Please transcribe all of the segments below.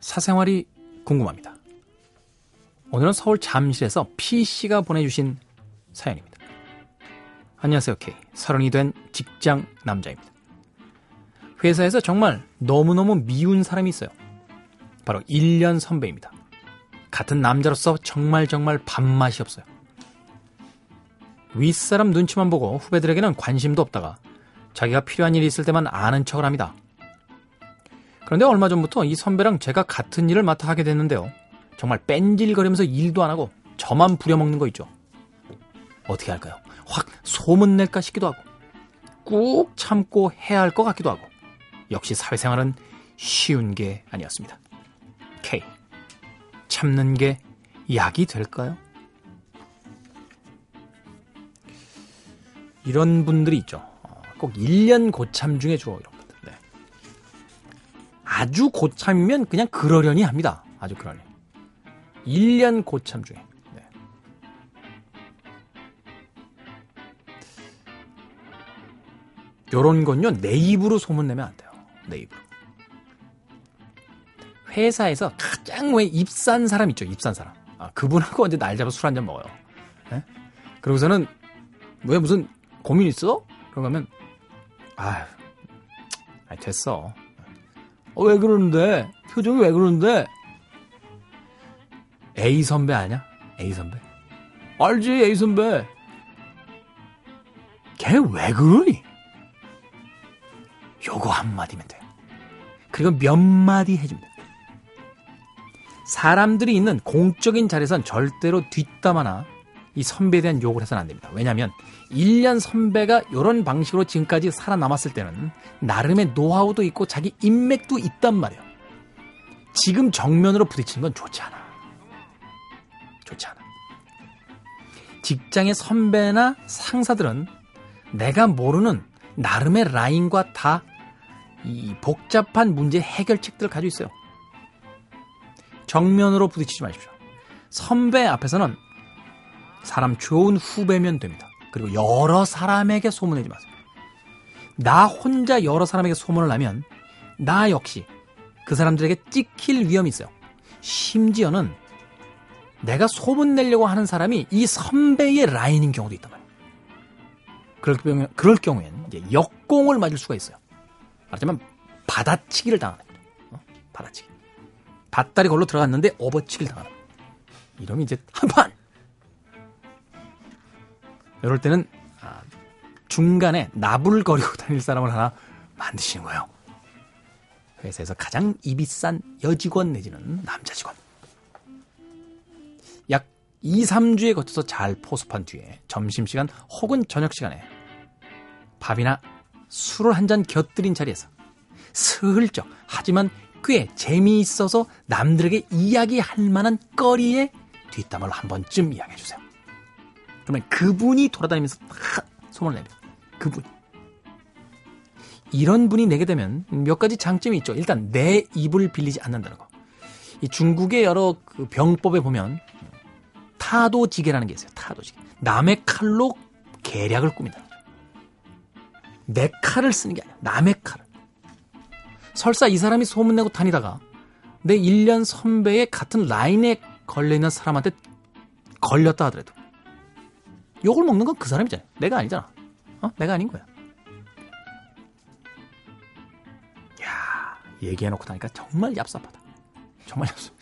사생활이 궁금합니다. 오늘은 서울 잠실에서 P씨가 보내주신 사연입니다. 안녕하세요, K. 서른이 된 직장 남자입니다. 회사에서 정말 너무너무 미운 사람이 있어요. 바로 1년 선배입니다. 같은 남자로서 정말 정말 밥맛이 없어요. 윗사람 눈치만 보고 후배들에게는 관심도 없다가 자기가 필요한 일이 있을 때만 아는 척을 합니다. 그런데 얼마 전부터 이 선배랑 제가 같은 일을 맡아 하게 됐는데요. 정말 뺀질거리면서 일도 안 하고 저만 부려먹는 거 있죠. 어떻게 할까요? 확 소문낼까 싶기도 하고 꾹 참고 해야 할 것 같기도 하고 역시 사회생활은 쉬운 게 아니었습니다. K. 참는 게 약이 될까요? 이런 분들이 있죠. 어, 꼭 1년 고참 중에 주로 이런. 아주 고참이면 그냥 그러려니 합니다. 아주 그러려니. 1년 고참 중에. 네. 요런 건요, 내 입으로 소문내면 안 돼요. 내 입으로. 회사에서 가장 왜 입산 사람 있죠, 입산 사람. 아, 그분하고 언제 날 잡아 술 한잔 먹어요. 네? 그러고서는, 왜 무슨 고민 있어? 그러면, 아휴, 아 됐어. 어, 왜 그러는데? 표정이 왜 그러는데? A 선배 아냐? A 선배. 알지, A 선배. 걔 왜 그러니? 요거 한마디면 돼. 그리고 몇 마디 해주면 돼. 사람들이 있는 공적인 자리에선 절대로 뒷담화나 이 선배에 대한 욕을 해서는 안 됩니다. 왜냐하면 1년 선배가 이런 방식으로 지금까지 살아남았을 때는 나름의 노하우도 있고 자기 인맥도 있단 말이에요. 지금 정면으로 부딪히는 건 좋지 않아. 좋지 않아. 직장의 선배나 상사들은 내가 모르는 나름의 라인과 다 이 복잡한 문제 해결책들을 가지고 있어요. 정면으로 부딪히지 마십시오. 선배 앞에서는 사람 좋은 후배면 됩니다. 그리고 여러 사람에게 소문내지 마세요. 나 혼자 여러 사람에게 소문을 나면 나 역시 그 사람들에게 찍힐 위험이 있어요. 심지어는 내가 소문 내려고 하는 사람이 이 선배의 라인인 경우도 있단 말이에요. 그럴, 경우에, 그럴 경우엔 이제 역공을 맞을 수가 있어요. 말하자면 받아치기를 당하는 거죠. 어? 받아치기. 밭다리 걸로 들어갔는데 업어치기를 당하는 거예요. 이러면 이제 한판! 이럴 때는 아, 중간에 나불거리고 다닐 사람을 하나 만드시는 거예요. 회사에서 가장 입이 싼 여직원 내지는 남자 직원. 약 2, 3주에 거쳐서 잘 포섭한 뒤에 점심시간 혹은 저녁시간에 밥이나 술을 한 잔 곁들인 자리에서 슬쩍 하지만 꽤 재미있어서 남들에게 이야기할 만한 거리에 뒷담을 한 번쯤 이야기해 주세요. 그러면 그분이 돌아다니면서 다 소문을 냅니다. 그분. 이런 분이 내게 되면 몇 가지 장점이 있죠. 일단 내 입을 빌리지 않는다는 거. 이 중국의 여러 그 병법에 보면 타도지계라는 게 있어요. 타도지계. 남의 칼로 계략을 꾸민다. 내 칼을 쓰는 게 아니야. 남의 칼을. 설사 이 사람이 소문내고 다니다가 내 1년 선배의 같은 라인에 걸려있는 사람한테 걸렸다 하더라도 욕을 먹는 건 그 사람이잖아. 내가 아니잖아. 어? 내가 아닌 거야. 야 얘기해놓고 나니까 정말 얍삽하다. 정말 얍삽.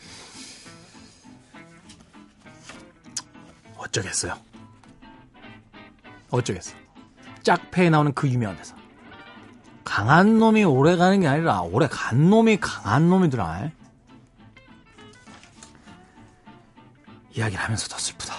어쩌겠어요. 어쩌겠어. 짝패에 나오는 그 유명한 대사. 강한 놈이 오래 가는 게 아니라 오래 간 놈이 강한 놈이더라. 이야기를 하면서 더 슬프다.